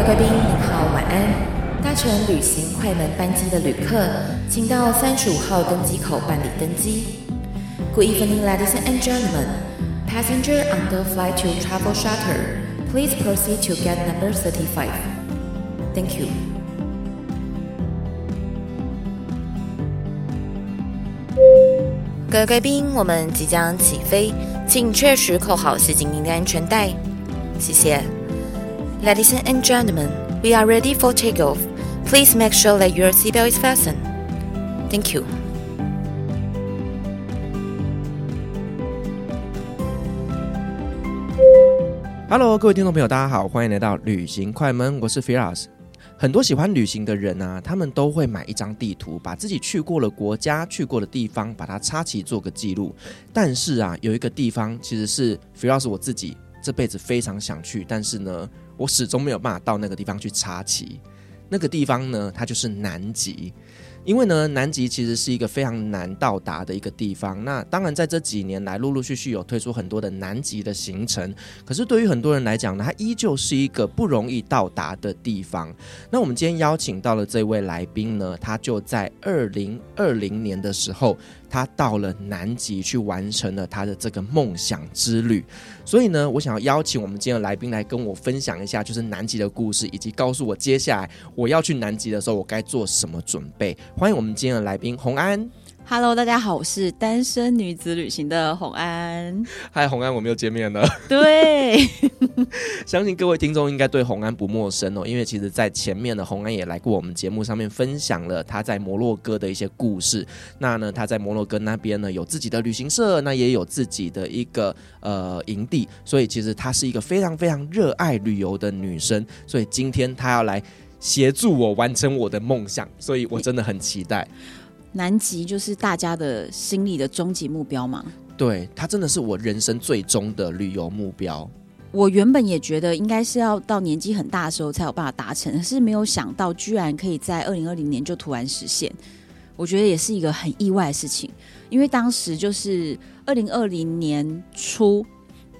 位贵宾您好，晚安。搭乘旅行快门班机的旅客，请到三十五号登机口办理登机。Good evening, ladies and gentlemen. Passenger on the flight to travel shutter please proceed to gate number thirty-five. Thank you. 各位贵宾，我们即将起飞，请确实扣好系紧您的安全带。谢谢。Ladies and gentlemen, we are ready for takeoff. Please make sure that your seatbelt is fastened. Thank you. Hello，各位听众朋友，大家好，欢迎来到旅行快门，我是 Firas。很多喜欢旅行的人啊，他们都会买一张地图，把自己去过的国家、去过的地方，把它插起做个记录。但是啊，有一个地方其实是 Firas 我自己这辈子非常想去，但是呢，我始终没有办法到那个地方去插旗。那个地方呢，它就是南极。因为呢，南极其实是一个非常难到达的一个地方。那当然，在这几年来，陆陆续续有推出很多的南极的行程。可是对于很多人来讲呢，它依旧是一个不容易到达的地方。那我们今天邀请到了这位来宾呢，他就在二零二零年的时候，他到了南极去完成了他的这个梦想之旅。所以呢，我想要邀请我们今天的来宾来跟我分享一下，就是南极的故事，以及告诉我接下来我要去南极的时候，我该做什么准备。欢迎我们今天的来宾洪安。Hello，大家好，我是单身女子旅行的洪安。嗨，洪安，我们又见面了。对，相信各位听众应该对洪安不陌生哦，因为其实，在前面的，洪安也来过我们节目上面分享了他在摩洛哥的一些故事。那呢，他在摩洛哥那边呢，有自己的旅行社，那也有自己的一个呃营地，所以其实她是一个非常非常热爱旅游的女生。所以今天她要来协助我完成我的梦想，所以我真的很期待。南极就是大家的心里的终极目标吗？对，它真的是我人生最终的旅游目标。我原本也觉得应该是要到年纪很大的时候才有办法达成，可是没有想到居然可以在二零二零年就突然实现。我觉得也是一个很意外的事情，因为当时就是二零二零年初，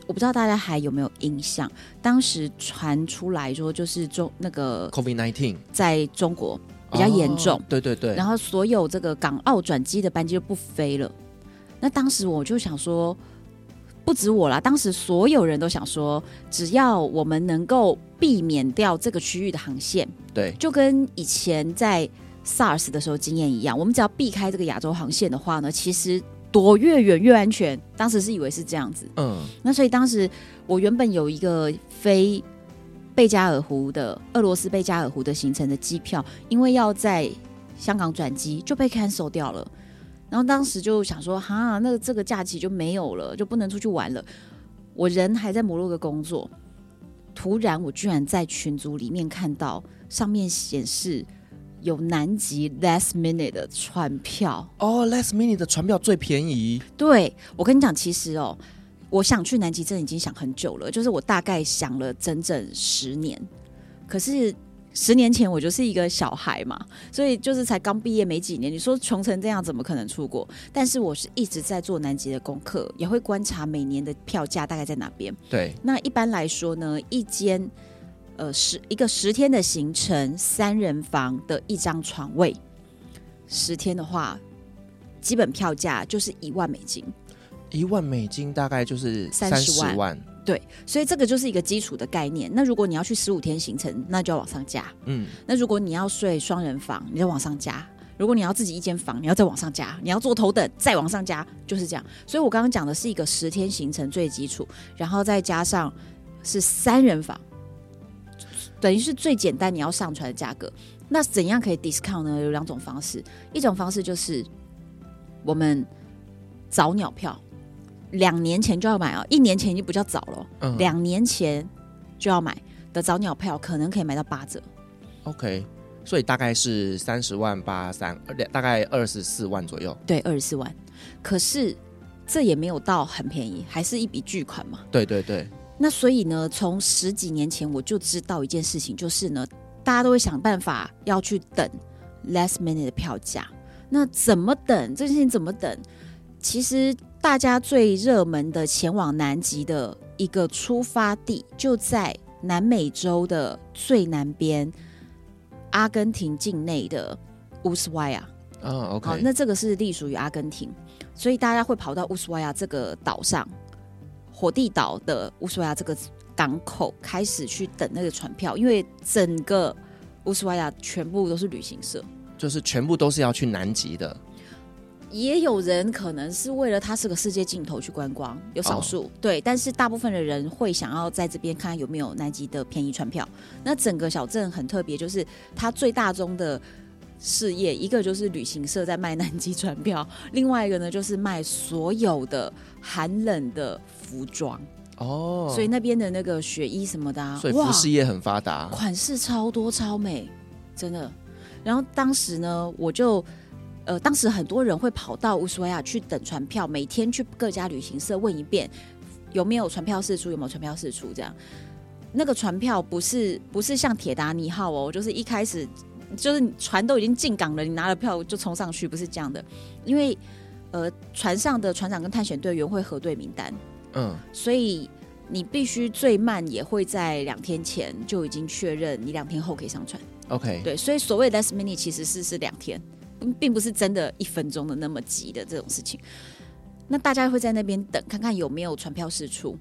我不知道大家还有没有印象，当时传出来说就是中那个 COVID-19 在中国。比较严重，哦，对对对，然后所有这个港澳转机的班机就不飞了。那当时我就想说，不止我啦，当时所有人都想说，只要我们能够避免掉这个区域的航线，对，就跟以前在 SARS 的时候经验一样，我们只要避开这个亚洲航线的话呢，其实躲越远越安全。当时是以为是这样子，嗯，那所以当时我原本有一个飞。贝加尔湖的俄罗斯贝加尔湖的行程的机票，因为要在香港转机就被 cancel 掉了。然后当时就想说，哈，那这个假期就没有了，就不能出去玩了。我人还在摩洛哥工作，突然我居然在群组里面看到上面显示有南极 last minute 的船票。哦，last minute 的船票最便宜。对，我跟你讲，其实哦。我想去南极，真的已经想很久了，就是我大概想了整整十年。可是十年前我就是一个小孩嘛，所以就是才刚毕业没几年。你说穷成这样，怎么可能出国？但是我是一直在做南极的功课，也会观察每年的票价大概在哪边。对，那一般来说呢，一间呃十一个十天的行程，三人房的一张床位，十天的话，基本票价就是一万美金。一万美金大概就是三十万，对，所以这个就是一个基础的概念。那如果你要去十五天行程，那就要往上加。嗯，那如果你要睡双人房，你再往上加；如果你要自己一间房，你要再往上加；你要坐头等，再往上加，就是这样。所以我刚刚讲的是一个十天行程最基础，然后再加上是三人房，等于是最简单你要上传的价格。那怎样可以 discount 呢？有两种方式，一种方式就是我们早鸟票。两年前就要买哦，一年前已经比较早了。嗯，两年前就要买的早鸟票，可能可以买到八折。OK，所以大概是三十万八三，大概二十四万左右。对，二十四万。可是这也没有到很便宜，还是一笔巨款嘛。对对对。那所以呢，从十几年前我就知道一件事情，就是呢，大家都会想办法要去等 last minute 的票价。那怎么等？这件事情怎么等？其实。大家最热门的前往南极的一个出发地就在南美洲的最南边，阿根廷境内的乌斯怀亚。哦，OK，好，那这个是隶属于阿根廷，所以大家会跑到乌斯怀亚这个岛上，火地岛的乌斯怀亚这个港口开始去等那个船票，因为整个乌斯怀亚全部都是旅行社，就是全部都是要去南极的。也有人可能是为了它是个世界尽头去观光，有少数、哦、对，但是大部分的人会想要在这边看看有没有南极的便宜船票。那整个小镇很特别，就是它最大宗的。事业一个就是旅行社在卖南极船票，另外一个呢就是卖所有的寒冷的服装哦，所以那边的那个雪衣什么的，啊，所以服饰业很发达，款式超多超美，真的。然后当时呢，我就呃，当时很多人会跑到乌斯怀亚去等船票，每天去各家旅行社问一遍有没有船票试出，有没有船票试出，这样。那个船票不是不是像铁达尼号哦，就是一开始。就是船都已经进港了，你拿了票就冲上去，不是这样的。因为呃，船上的船长跟探险队员会核对名单，嗯，所以你必须最慢也会在两天前就已经确认，你两天后可以上船。OK，对，所以所谓的 last minute 其实是是两天，并不是真的一分钟的那么急的这种事情。那大家会在那边等，看看有没有船票释出。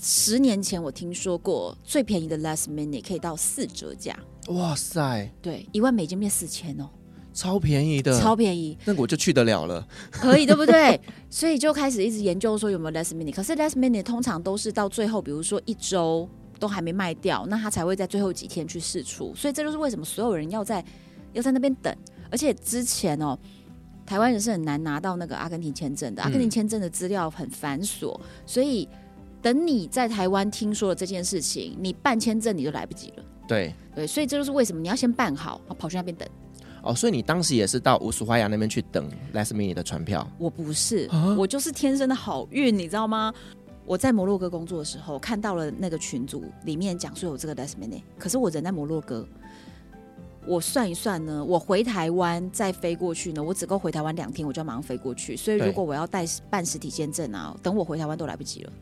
十年前我听说过最便宜的 last minute 可以到四折价。哇塞！对，一万美金变四千哦，超便宜的，超便宜。那我就去得了了，可以对不对？所以就开始一直研究说有没有 last minute。可是 last minute 通常都是到最后，比如说一周都还没卖掉，那他才会在最后几天去试出。所以这就是为什么所有人要在要在那边等。而且之前哦，台湾人是很难拿到那个阿根廷签证的，阿根廷签证的资料很繁琐，嗯、所以等你在台湾听说了这件事情，你办签证你就来不及了。对对，所以这就是为什么你要先办好，跑去那边等。哦，所以你当时也是到乌苏怀亚那边去等 last minute 的船票？我不是，啊、我就是天生的好运，你知道吗？我在摩洛哥工作的时候，看到了那个群组里面讲说有这个 last minute，可是我人在摩洛哥，我算一算呢，我回台湾再飞过去呢，我只够回台湾两天，我就要马上飞过去。所以如果我要带办实体签证啊，等我回台湾都来不及了，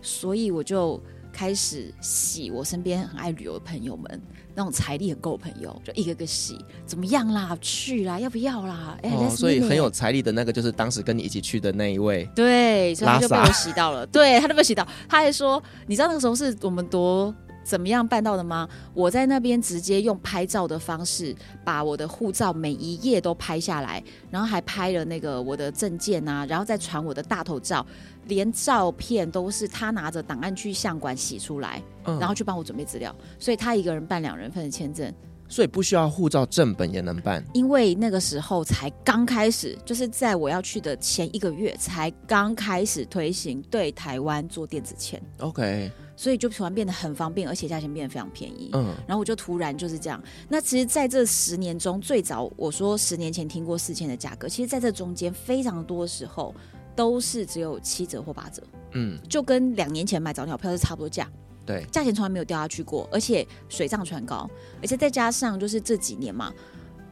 所以我就。开始洗我身边很爱旅游的朋友们，那种财力很够的朋友，就一个个洗，怎么样啦？去啦？要不要啦？哎、哦，所以很有财力的那个就是当时跟你一起去的那一位，对，所以他就被我洗到了，对，他都被洗到，他还说，你知道那个时候是我们多。怎么样办到的吗？我在那边直接用拍照的方式，把我的护照每一页都拍下来，然后还拍了那个我的证件啊，然后再传我的大头照，连照片都是他拿着档案去相馆洗出来，嗯、然后去帮我准备资料，所以他一个人办两人份的签证，所以不需要护照正本也能办，因为那个时候才刚开始，就是在我要去的前一个月才刚开始推行对台湾做电子签，OK。所以就突然变得很方便，而且价钱变得非常便宜。嗯，然后我就突然就是这样。那其实在这十年中，最早我说十年前听过四千的价格，其实在这中间非常多时候都是只有七折或八折。嗯，就跟两年前买早鸟票是差不多价。对，价钱从来没有掉下去过，而且水涨船高，而且再加上就是这几年嘛，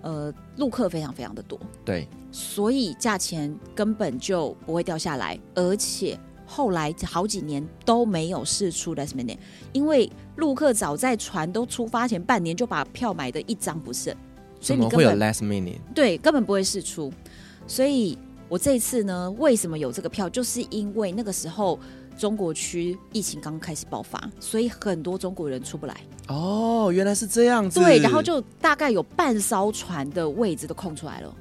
呃，陆客非常非常的多。对，所以价钱根本就不会掉下来，而且。后来好几年都没有试出 last minute，因为陆客早在船都出发前半年就把票买的一张不剩，所以你根本会有 last minute？对，根本不会试出。所以我这一次呢，为什么有这个票？就是因为那个时候中国区疫情刚开始爆发，所以很多中国人出不来。哦，原来是这样子。对，然后就大概有半艘船的位置都空出来了。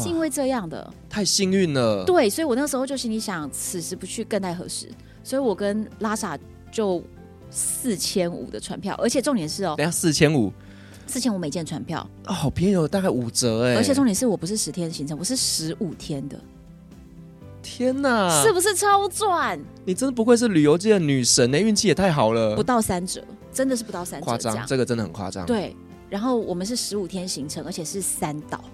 是因为这样的，太幸运了。对，所以我那时候就心里想，此时不去更待何时？所以我跟拉萨就四千五的船票，而且重点是哦，等下四千五，四千五每件船票哦，好便宜哦，大概五折哎。而且重点是我不是十天行程，我是十五天的。天哪，是不是超赚？你真的不愧是旅游界的女神呢，运气也太好了。不到三折，真的是不到三折，夸张，这个真的很夸张。对，然后我们是十五天行程，而且是三岛。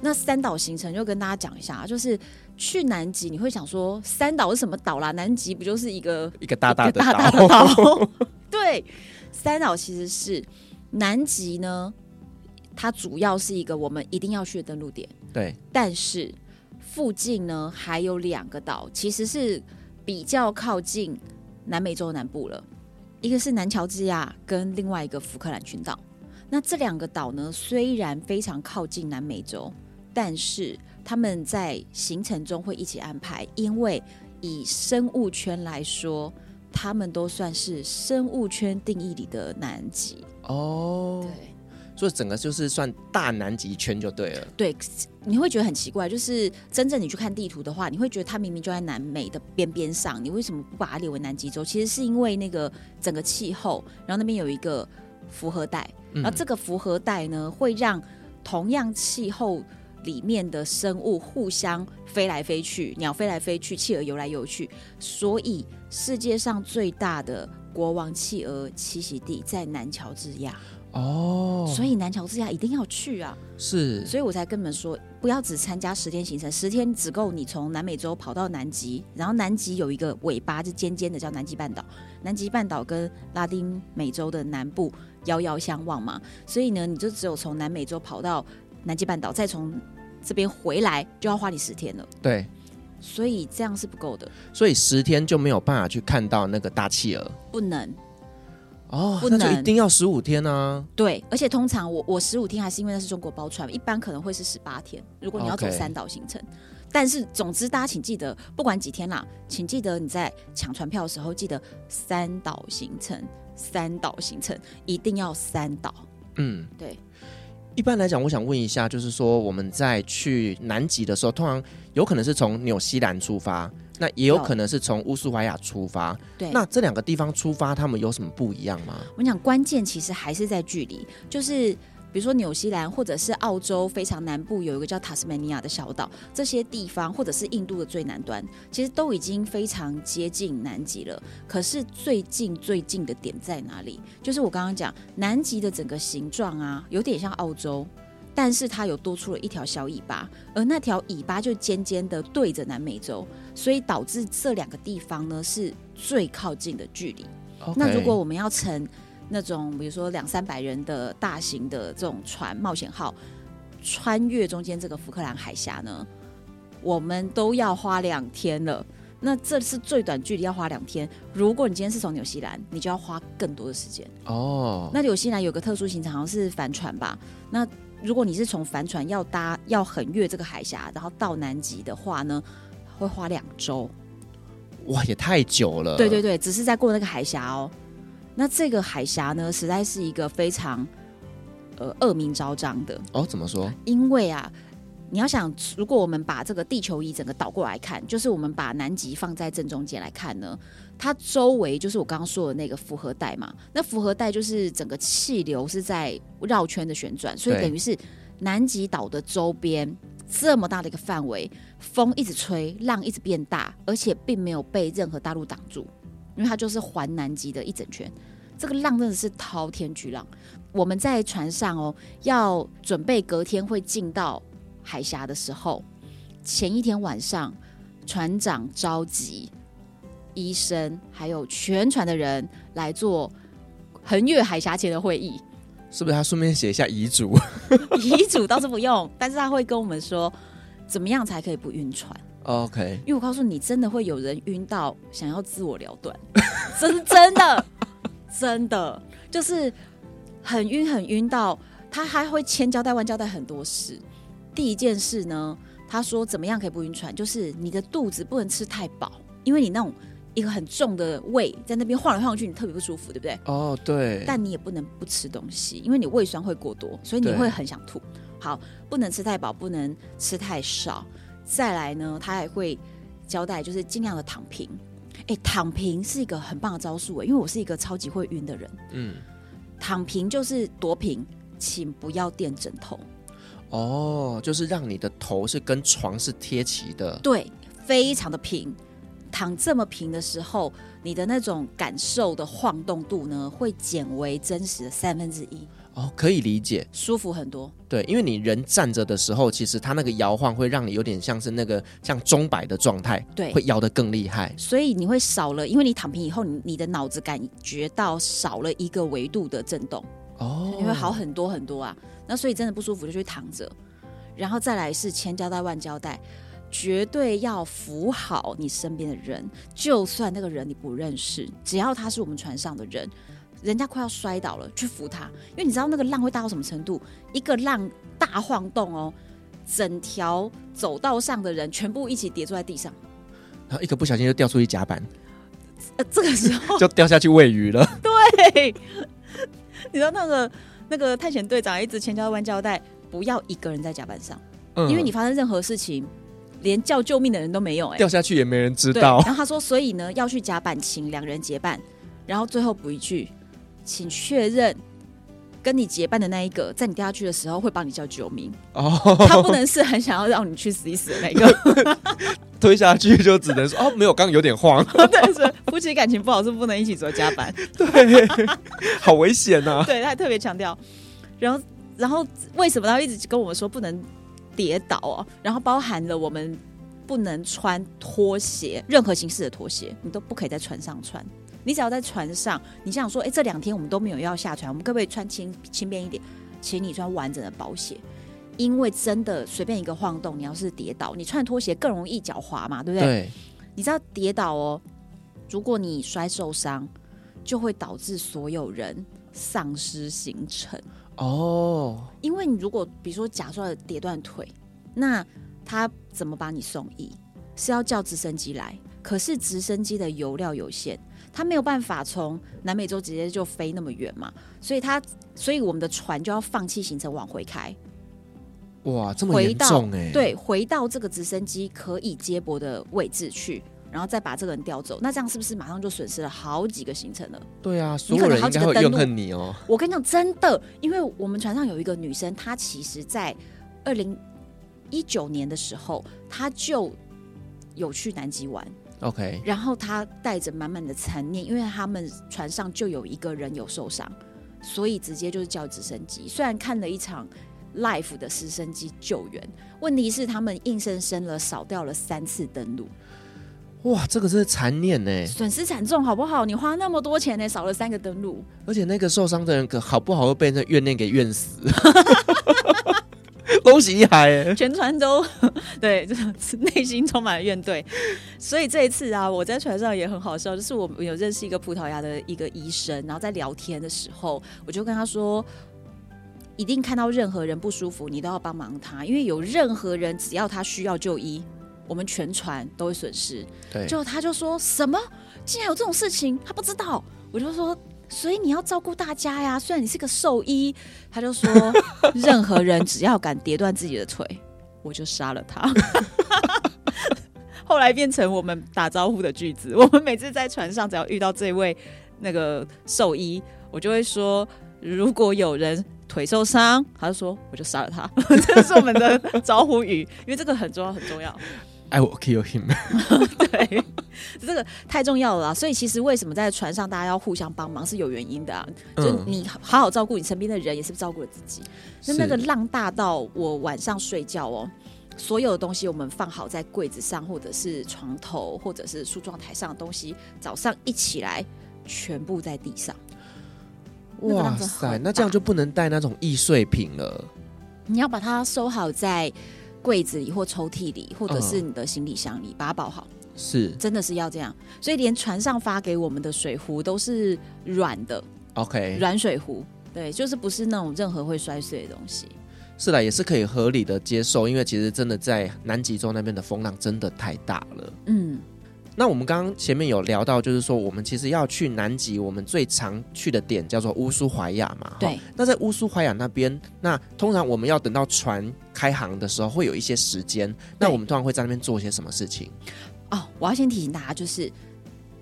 那三岛行程就跟大家讲一下，就是去南极，你会想说三岛是什么岛啦？南极不就是一个一个大大的岛？大大的岛 对，三岛其实是南极呢，它主要是一个我们一定要去的登陆点。对，但是附近呢还有两个岛，其实是比较靠近南美洲南部了。一个是南乔治亚，跟另外一个福克兰群岛。那这两个岛呢，虽然非常靠近南美洲，但是他们在行程中会一起安排，因为以生物圈来说，他们都算是生物圈定义里的南极。哦，对。所以整个就是算大南极圈就对了。对，你会觉得很奇怪，就是真正你去看地图的话，你会觉得它明明就在南美的边边上，你为什么不把它列为南极洲？其实是因为那个整个气候，然后那边有一个符合带，然后这个符合带呢，会让同样气候里面的生物互相飞来飞去，鸟飞来飞去，企鹅游来游去，所以世界上最大的国王企鹅栖息地在南乔治亚。哦，所以南乔治亚一定要去啊！是，所以我才跟你们说，不要只参加十天行程，十天只够你从南美洲跑到南极，然后南极有一个尾巴是尖尖的，叫南极半岛。南极半岛跟拉丁美洲的南部遥遥相望嘛，所以呢，你就只有从南美洲跑到南极半岛，再从这边回来，就要花你十天了。对，所以这样是不够的。所以十天就没有办法去看到那个大企鹅，不能。哦，不能，那就一定要十五天呢、啊？对，而且通常我我十五天还是因为那是中国包船，一般可能会是十八天。如果你要走三岛行程.但是总之大家请记得，不管几天啦，请记得你在抢船票的时候记得三岛行程，三岛行程一定要三岛。嗯，对。一般来讲，我想问一下，就是说我们在去南极的时候，通常有可能是从纽西兰出发。那也有可能是从乌苏怀亚出发，对。那这两个地方出发，他们有什么不一样吗？我讲关键其实还是在距离，就是比如说纽西兰或者是澳洲非常南部有一个叫塔斯曼尼亚的小岛，这些地方或者是印度的最南端，其实都已经非常接近南极了。可是最近最近的点在哪里？就是我刚刚讲南极的整个形状啊，有点像澳洲。但是它有多出了一条小尾巴，而那条尾巴就尖尖的对着南美洲，所以导致这两个地方呢是最靠近的距离。那如果我们要乘那种比如说两三百人的大型的这种船冒险号，穿越中间这个福克兰海峡呢，我们都要花两天了。那这是最短距离要花两天。如果你今天是从纽西兰，你就要花更多的时间。哦。那纽西兰有个特殊行程，好像是帆船吧？那如果你是从帆船要搭要横越这个海峡，然后到南极的话呢，会花两周。哇，也太久了。对对对，只是在过那个海峡哦。那这个海峡呢，实在是一个非常呃恶名昭彰的。哦，怎么说？因为啊。你要想，如果我们把这个地球仪整个倒过来看，就是我们把南极放在正中间来看呢，它周围就是我刚刚说的那个辐合带嘛。那辐合带就是整个气流是在绕圈的旋转，所以等于是南极岛的周边这么大的一个范围，风一直吹，浪一直变大，而且并没有被任何大陆挡住，因为它就是环南极的一整圈。这个浪真的是滔天巨浪。我们在船上哦，要准备隔天会进到。海峡的时候，前一天晚上，船长召集医生还有全船的人来做横越海峡前的会议。是不是他顺便写一下遗嘱？遗嘱倒是不用，但是他会跟我们说怎么样才可以不晕船。OK，因为我告诉你，真的会有人晕到想要自我了断，这是 真的真的就是很晕很晕到他还会千交代万交代很多事。第一件事呢，他说怎么样可以不晕船？就是你的肚子不能吃太饱，因为你那种一个很重的胃在那边晃来晃去，你特别不舒服，对不对？哦，对。但你也不能不吃东西，因为你胃酸会过多，所以你会很想吐。好，不能吃太饱，不能吃太少。再来呢，他还会交代，就是尽量的躺平。哎，躺平是一个很棒的招数哎，因为我是一个超级会晕的人。嗯，躺平就是多平，请不要垫枕头。哦，就是让你的头是跟床是贴齐的，对，非常的平。躺这么平的时候，你的那种感受的晃动度呢，会减为真实的三分之一。哦，可以理解，舒服很多。对，因为你人站着的时候，其实它那个摇晃会让你有点像是那个像钟摆的状态，对，会摇得更厉害。所以你会少了，因为你躺平以后，你你的脑子感觉到少了一个维度的震动。哦，你会好很多很多啊。那所以真的不舒服就去躺着，然后再来是千交代万交代，绝对要扶好你身边的人，就算那个人你不认识，只要他是我们船上的人，人家快要摔倒了，去扶他，因为你知道那个浪会大到什么程度？一个浪大晃动哦，整条走道上的人全部一起跌坐在地上，然后一个不小心就掉出去甲板，呃，这个时候 就掉下去喂鱼了。对，你知道那个那个探险队长一直千交万交代，不要一个人在甲板上，嗯，因为你发生任何事情。连叫救命的人都没有，哎，掉下去也没人知道。然后他说，所以呢，要去甲板，请两人结伴。然后最后补一句，请确认跟你结伴的那一个，在你掉下去的时候会帮你叫救命。哦，他不能是很想要让你去死一死的那个，推下去就只能说哦，没有，刚刚有点慌。但是夫妻感情不好是不能一起做加班，对，好危险呐。对，他还特别强调。然后，然后为什么他一直跟我们说不能？跌倒哦，然后包含了我们不能穿拖鞋，任何形式的拖鞋你都不可以在船上穿。你只要在船上，你想说，哎，这两天我们都没有要下船，我们可不可以穿轻轻便一点？请你穿完整的保险，因为真的随便一个晃动，你要是跌倒，你穿拖鞋更容易脚滑嘛，对不对？对。你知道跌倒哦，如果你摔受伤，就会导致所有人丧失行程。哦，因为你如果比如说假设跌断腿，那他怎么把你送医？是要叫直升机来，可是直升机的油料有限，他没有办法从南美洲直接就飞那么远嘛，所以他所以我们的船就要放弃行程往回开。哇，这么严重哎！对，回到这个直升机可以接驳的位置去。然后再把这个人调走，那这样是不是马上就损失了好几个行程了？对啊，所有人应该会怨恨你哦。我跟你讲，真的，因为我们船上有一个女生，她其实在二零一九年的时候，她就有去南极玩。OK，然后他带着满满的残念，因为他们船上就有一个人有受伤，所以直接就是叫直升机。虽然看了一场 life 的直升机救援，问题是他们硬生生了少掉了三次登陆。哇，这个是残念呢，损失惨重，好不好？你花那么多钱呢，少了三个登陆，而且那个受伤的人可好不好会被那怨念给怨死，恭喜你海，全船都 对，就是内心充满了怨怼。所以这一次啊，我在船上也很好笑，就是我有认识一个葡萄牙的一个医生，然后在聊天的时候，我就跟他说，一定看到任何人不舒服，你都要帮忙他，因为有任何人只要他需要就医。我们全船都会损失，对，就他就说什么，竟然有这种事情，他不知道。我就说，所以你要照顾大家呀。虽然你是个兽医，他就说，任何人只要敢跌断自己的腿，我就杀了他。后来变成我们打招呼的句子。我们每次在船上，只要遇到这位那个兽医，我就会说，如果有人腿受伤，他就说，我就杀了他。这是我们的招呼语，因为这个很重要，很重要。I will kill him。对，这个太重要了啦。所以其实为什么在船上大家要互相帮忙是有原因的啊。嗯、就你好好照顾你身边的人，也是照顾了自己。那那个浪大到我晚上睡觉哦，所有的东西我们放好在柜子上，或者是床头，或者是梳妆台上的东西，早上一起来全部在地上。哇塞，那这样就不能带那种易碎品了。你要把它收好在。柜子里或抽屉里，或者是你的行李箱里，嗯、把它包好。是，真的是要这样。所以连船上发给我们的水壶都是软的。OK，软水壶，对，就是不是那种任何会摔碎的东西。是的，也是可以合理的接受，因为其实真的在南极洲那边的风浪真的太大了。嗯。那我们刚刚前面有聊到，就是说我们其实要去南极，我们最常去的点叫做乌苏怀亚嘛。对。那在乌苏怀亚那边，那通常我们要等到船开航的时候，会有一些时间。那我们通常会在那边做些什么事情？哦，我要先提醒大家，就是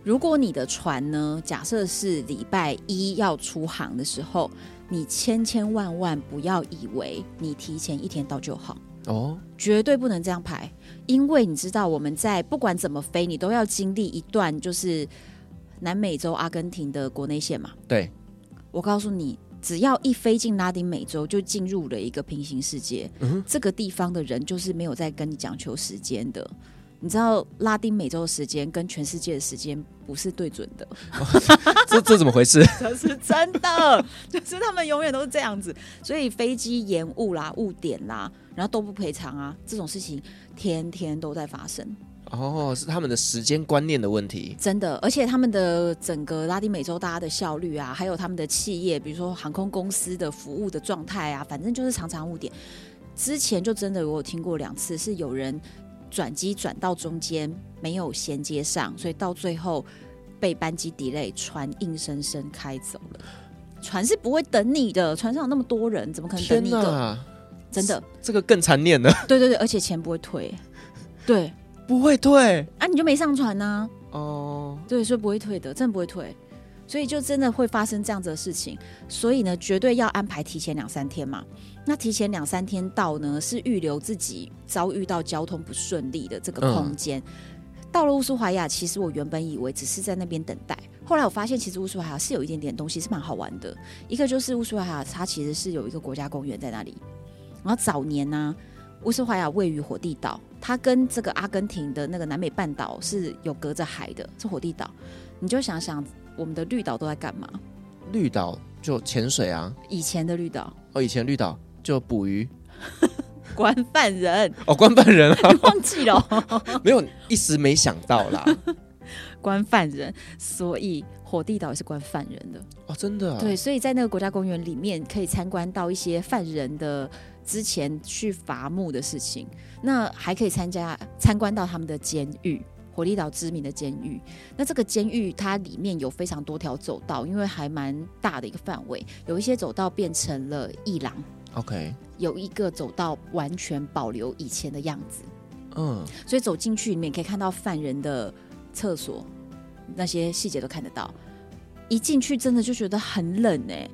如果你的船呢，假设是礼拜一要出航的时候，你千千万万不要以为你提前一天到就好。哦，绝对不能这样排，因为你知道我们在不管怎么飞，你都要经历一段就是南美洲阿根廷的国内线嘛。对，我告诉你，只要一飞进拉丁美洲，就进入了一个平行世界。嗯，这个地方的人就是没有在跟你讲求时间的。你知道拉丁美洲的时间跟全世界的时间不是对准的，哦、这这怎么回事？这是真的，就是他们永远都是这样子，所以飞机延误啦、误点啦。然后都不赔偿啊，这种事情天天都在发生。哦，是他们的时间观念的问题，真的，而且他们的整个拉丁美洲大家的效率啊，还有他们的企业，比如说航空公司的服务的状态啊，反正就是常常误点。之前就真的我有听过两次，是有人转机转到中间没有衔接上，所以到最后被班机 delay，船硬生生开走了。船是不会等你的，船上有那么多人，怎么可能等你的？哪真的，这个更残念了。对对对，而且钱不会退，对。不会退啊，你就没上船呢？哦，oh. 对，所以不会退的，真的不会退，所以就真的会发生这样子的事情。所以呢，绝对要安排提前两三天嘛。那提前两三天到呢，是预留自己遭遇到交通不顺利的这个空间。嗯、到了乌苏怀亚，其实我原本以为只是在那边等待，后来我发现其实乌苏怀亚是有一点点东西是蛮好玩的。一个就是乌苏怀亚，它其实是有一个国家公园在那里。然后早年呢、啊。乌斯怀亚位于火地岛，它跟这个阿根廷的那个南美半岛是有隔着海的，是火地岛。你就想想，我们的绿岛都在干嘛？绿岛就潜水啊。以前的绿岛哦，以前绿岛就捕鱼、关犯人哦，关犯人啊，忘记了，没有，一时没想到啦。关犯人，所以火地岛也是关犯人的哦，真的、啊。对，所以在那个国家公园里面可以参观到一些犯人的。之前去伐木的事情，那还可以参加参观到他们的监狱，火力岛知名的监狱。那这个监狱它里面有非常多条走道，因为还蛮大的一个范围，有一些走道变成了艺廊。OK，有一个走道完全保留以前的样子。嗯，所以走进去里面可以看到犯人的厕所，那些细节都看得到。一进去真的就觉得很冷哎、欸。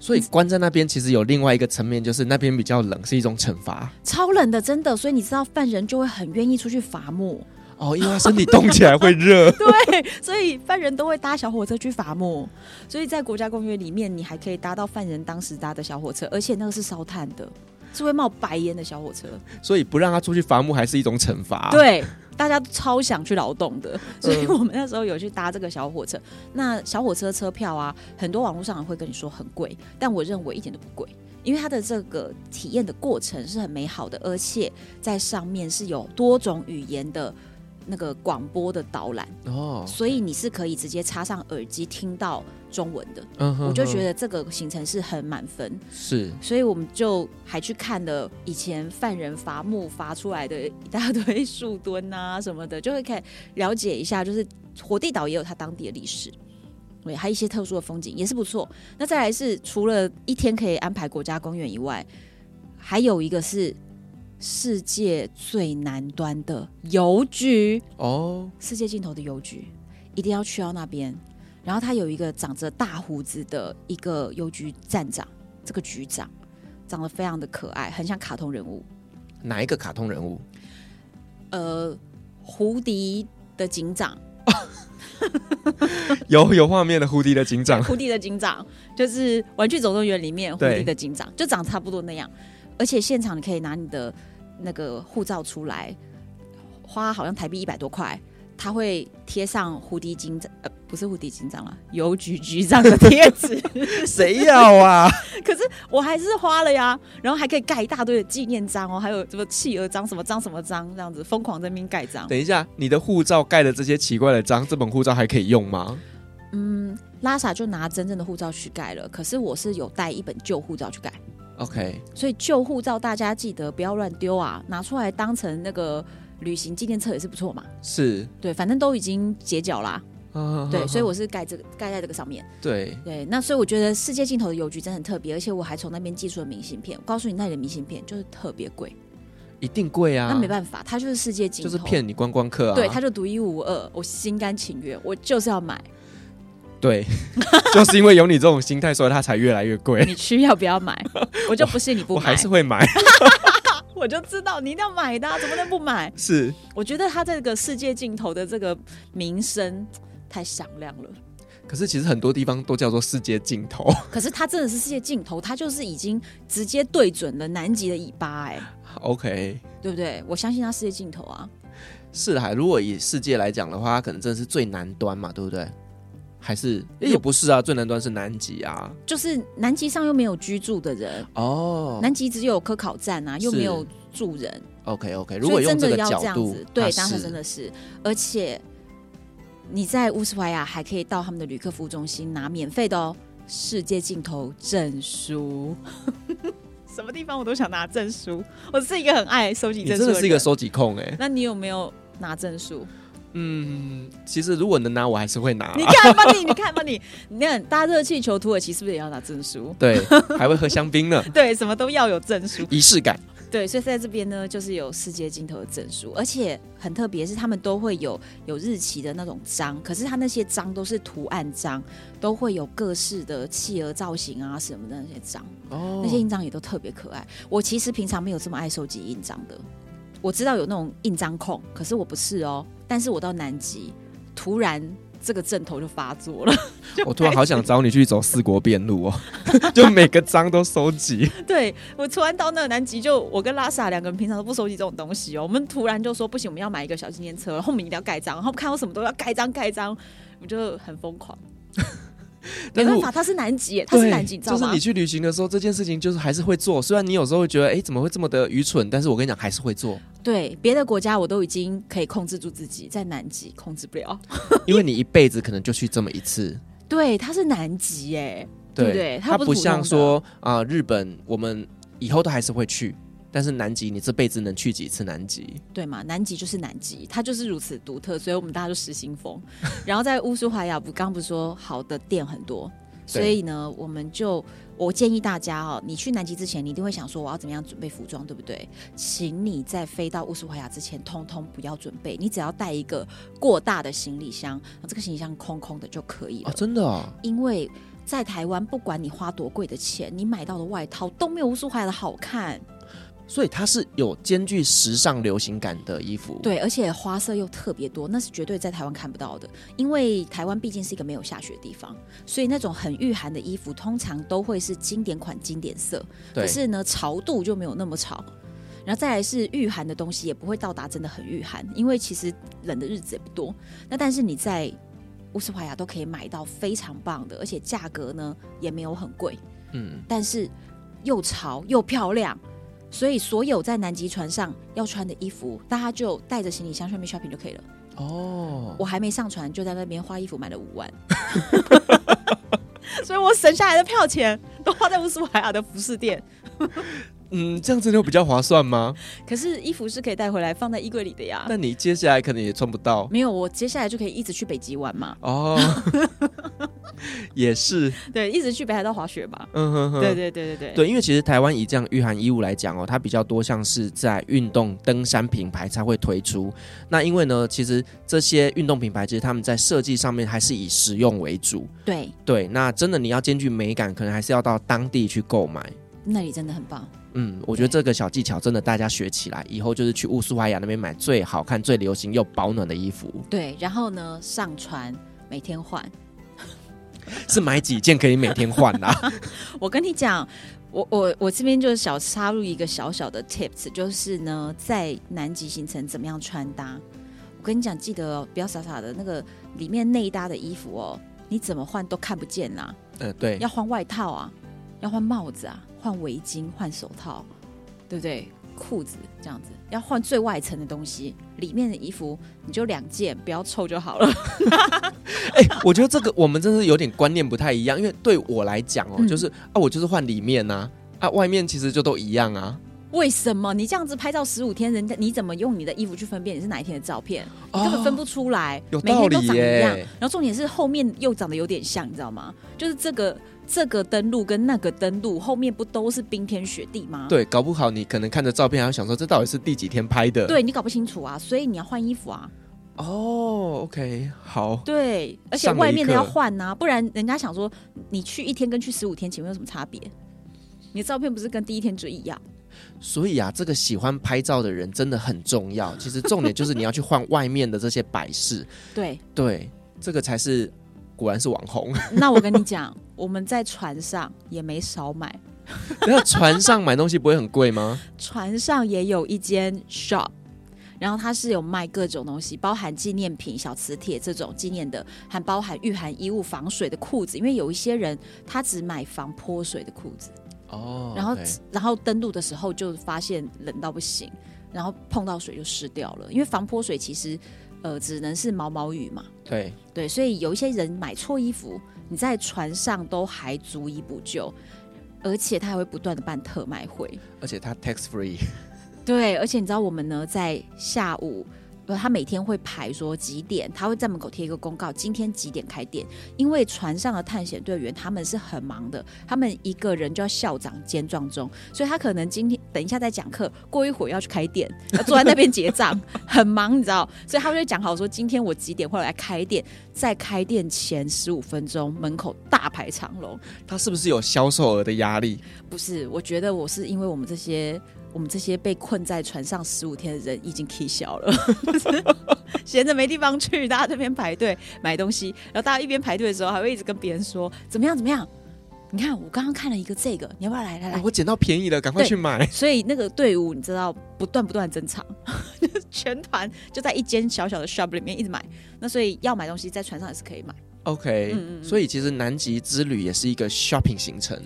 所以关在那边，其实有另外一个层面，就是那边比较冷，是一种惩罚。超冷的，真的。所以你知道，犯人就会很愿意出去伐木哦，因为他身体动起来会热。对，所以犯人都会搭小火车去伐木。所以在国家公园里面，你还可以搭到犯人当时搭的小火车，而且那个是烧炭的。是会冒白烟的小火车，所以不让他出去伐木还是一种惩罚。对，大家超想去劳动的，所以我们那时候有去搭这个小火车。嗯、那小火车车票啊，很多网络上会跟你说很贵，但我认为一点都不贵，因为它的这个体验的过程是很美好的，而且在上面是有多种语言的。那个广播的导览哦，所以你是可以直接插上耳机听到中文的。嗯哼哼，我就觉得这个行程是很满分。是，所以我们就还去看了以前犯人伐木伐出来的一大堆树墩啊什么的，就会可以了解一下，就是火地岛也有它当地的历史，对，还有一些特殊的风景也是不错。那再来是除了一天可以安排国家公园以外，还有一个是。世界最南端的邮局哦，世界尽头的邮局一定要去到那边。然后他有一个长着大胡子的一个邮局站长，这个局长长得非常的可爱，很像卡通人物。哪一个卡通人物？呃，胡迪的警长。有有画面的胡迪的警长，胡迪的警长就是《玩具总动员》里面胡迪的警长，就长差不多那样。而且现场你可以拿你的那个护照出来，花好像台币一百多块，他会贴上蝴蝶警长，呃，不是蝴蝶警长了，邮局局长的贴纸。谁要啊？可是我还是花了呀，然后还可以盖一大堆的纪念章哦，还有什么企鹅章、什么章、什么章，这样子疯狂在那边盖章。等一下，你的护照盖的这些奇怪的章，这本护照还可以用吗？嗯，拉萨就拿真正的护照去盖了，可是我是有带一本旧护照去盖。OK，所以旧护照大家记得不要乱丢啊，拿出来当成那个旅行纪念册也是不错嘛。是，对，反正都已经结角啦。啊、对，所以我是盖这个盖在这个上面。对对，那所以我觉得世界尽头的邮局真的很特别，而且我还从那边寄出了明信片。我告诉你，那里的明信片就是特别贵，一定贵啊。那没办法，它就是世界尽头，就是骗你观光客啊。对，它就独一无二，我心甘情愿，我就是要买。对，就是因为有你这种心态，所以它才越来越贵。你需要不要买？我就不信你不 买。我，我还是会买。我就知道你一定要买的，怎么能不买？是，我觉得他这个世界尽头的这个名声 太响亮了。可是其实很多地方都叫做世界尽头。可是它真的是世界尽头，它就是已经直接对准了南极的尾巴，哎。OK，对不对？我相信它世界尽头啊。是的，如果以世界来讲的话，它可能真的是最南端嘛，对不对？还是也不是啊？最南端是南极啊，就是南极上又没有居住的人哦，南极只有科考站啊，又没有住人。OK OK，如果用这个角度，这样子对，当时真的是，而且你在乌斯怀亚还可以到他们的旅客服务中心拿免费的哦世界尽头证书。什么地方我都想拿证书，我是一个很爱收集证书的人。你真的是一个收集控哎、欸。那你有没有拿证书？嗯，其实如果能拿，我还是会拿、啊。你看吧，你你看吧，你你看搭热气球土耳其是不是也要拿证书？对，还会喝香槟呢。对，什么都要有证书，仪式感。对，所以在这边呢，就是有世界尽头的证书，而且很特别，是他们都会有有日期的那种章，可是它那些章都是图案章，都会有各式的企鹅造型啊什么的那些章，哦，那些印章也都特别可爱。我其实平常没有这么爱收集印章的，我知道有那种印章控，可是我不是哦。但是我到南极，突然。这个阵头就发作了，我突然好想找你去走四国遍路哦，就每个章都收集。对，我突然到那个南极，就我跟拉萨两个人平常都不收集这种东西哦，我们突然就说不行，我们要买一个小纪念册，后面一定要盖章，然后看到什么都要盖章盖章，我就很疯狂。没办法，它是南极，它是南极，就是你去旅行的时候，这件事情就是还是会做。虽然你有时候会觉得，哎，怎么会这么的愚蠢？但是我跟你讲，还是会做。对，别的国家我都已经可以控制住自己，在南极控制不了，因为你一辈子可能就去这么一次。对，它是南极，哎，对不对？它不像说啊，日本，我们以后都还是会去。但是南极，你这辈子能去几次南极？对嘛？南极就是南极，它就是如此独特，所以我们大家都失心疯。然后在乌苏怀亚，不刚不是说好的店很多，所以呢，我们就我建议大家哦，你去南极之前，你一定会想说我要怎么样准备服装，对不对？请你在飞到乌苏怀亚之前，通通不要准备，你只要带一个过大的行李箱，这个行李箱空空的就可以了。哦，真的哦？因为在台湾，不管你花多贵的钱，你买到的外套都没有乌苏怀亚的好看。所以它是有兼具时尚流行感的衣服，对，而且花色又特别多，那是绝对在台湾看不到的。因为台湾毕竟是一个没有下雪的地方，所以那种很御寒的衣服通常都会是经典款、经典色。对。可是呢，潮度就没有那么潮。然后再来是御寒的东西也不会到达真的很御寒，因为其实冷的日子也不多。那但是你在乌斯怀亚都可以买到非常棒的，而且价格呢也没有很贵。嗯。但是又潮又漂亮。所以，所有在南极船上要穿的衣服，大家就带着行李箱上面 shopping 就可以了。哦，我还没上船，就在那边花衣服买了五万，所以我省下来的票钱都花在乌斯怀亚的服饰店。嗯，这样子就比较划算吗？可是衣服是可以带回来放在衣柜里的呀。那你接下来可能也穿不到。没有，我接下来就可以一直去北极玩嘛。哦，也是。对，一直去北海道滑雪吧。嗯哼哼。对对对对对。对，因为其实台湾以这样御寒衣物来讲哦，它比较多像是在运动登山品牌才会推出。那因为呢，其实这些运动品牌其实他们在设计上面还是以实用为主。对对，那真的你要兼具美感，可能还是要到当地去购买。那里真的很棒。嗯，我觉得这个小技巧真的大家学起来，以后就是去乌苏怀亚那边买最好看、最流行又保暖的衣服。对，然后呢，上船每天换，是买几件可以每天换啊？我跟你讲，我我我这边就是小插入一个小小的 tips，就是呢，在南极行程怎么样穿搭？我跟你讲，记得不要傻傻的，那个里面内搭的衣服哦，你怎么换都看不见啦。呃，对，要换外套啊，要换帽子啊。换围巾，换手套，对不对？裤子这样子，要换最外层的东西，里面的衣服你就两件，不要臭就好了。哎、欸，我觉得这个我们真是有点观念不太一样，因为对我来讲哦，嗯、就是啊，我就是换里面呐、啊，啊，外面其实就都一样啊。为什么你这样子拍照十五天，人家你怎么用你的衣服去分辨你是哪一天的照片？哦、你根本分不出来，有道理耶。每天都长一样，然后重点是后面又长得有点像，你知道吗？就是这个。这个登录跟那个登录后面不都是冰天雪地吗？对，搞不好你可能看着照片还要想说，这到底是第几天拍的？对，你搞不清楚啊，所以你要换衣服啊。哦，OK，好。对，而且外面的要换呐、啊，不然人家想说你去一天跟去十五天，请问有什么差别？你的照片不是跟第一天就一样？所以啊，这个喜欢拍照的人真的很重要。其实重点就是你要去换外面的这些摆饰。对对，这个才是。果然是网红。那我跟你讲，我们在船上也没少买。那船上买东西不会很贵吗？船上也有一间 shop，然后它是有卖各种东西，包含纪念品、小磁铁这种纪念的，还包含御寒衣物、防水的裤子。因为有一些人他只买防泼水的裤子哦，然后然后登陆的时候就发现冷到不行，然后碰到水就湿掉了。因为防泼水其实呃只能是毛毛雨嘛，对对，所以有一些人买错衣服，你在船上都还足以补救，而且他还会不断的办特卖会，而且他 tax free。对，而且你知道我们呢，在下午，呃，他每天会排说几点，他会在门口贴一个公告，今天几点开店。因为船上的探险队员他们是很忙的，他们一个人就要校长兼撞钟，所以他可能今天等一下在讲课，过一会儿要去开店，要坐在那边结账，很忙，你知道，所以他就讲好说今天我几点会来开店，在开店前十五分钟门口大排长龙。他是不是有销售额的压力？不是，我觉得我是因为我们这些。我们这些被困在船上十五天的人已经气消了，闲着没地方去，大家这边排队买东西，然后大家一边排队的时候，还会一直跟别人说怎么样怎么样？你看我刚刚看了一个这个，你要不要来来来？我捡到便宜了，赶快去买。所以那个队伍你知道不断不断增长，全团就在一间小小的 shop 里面一直买。那所以要买东西在船上也是可以买。OK，嗯嗯嗯，所以其实南极之旅也是一个 shopping 行程。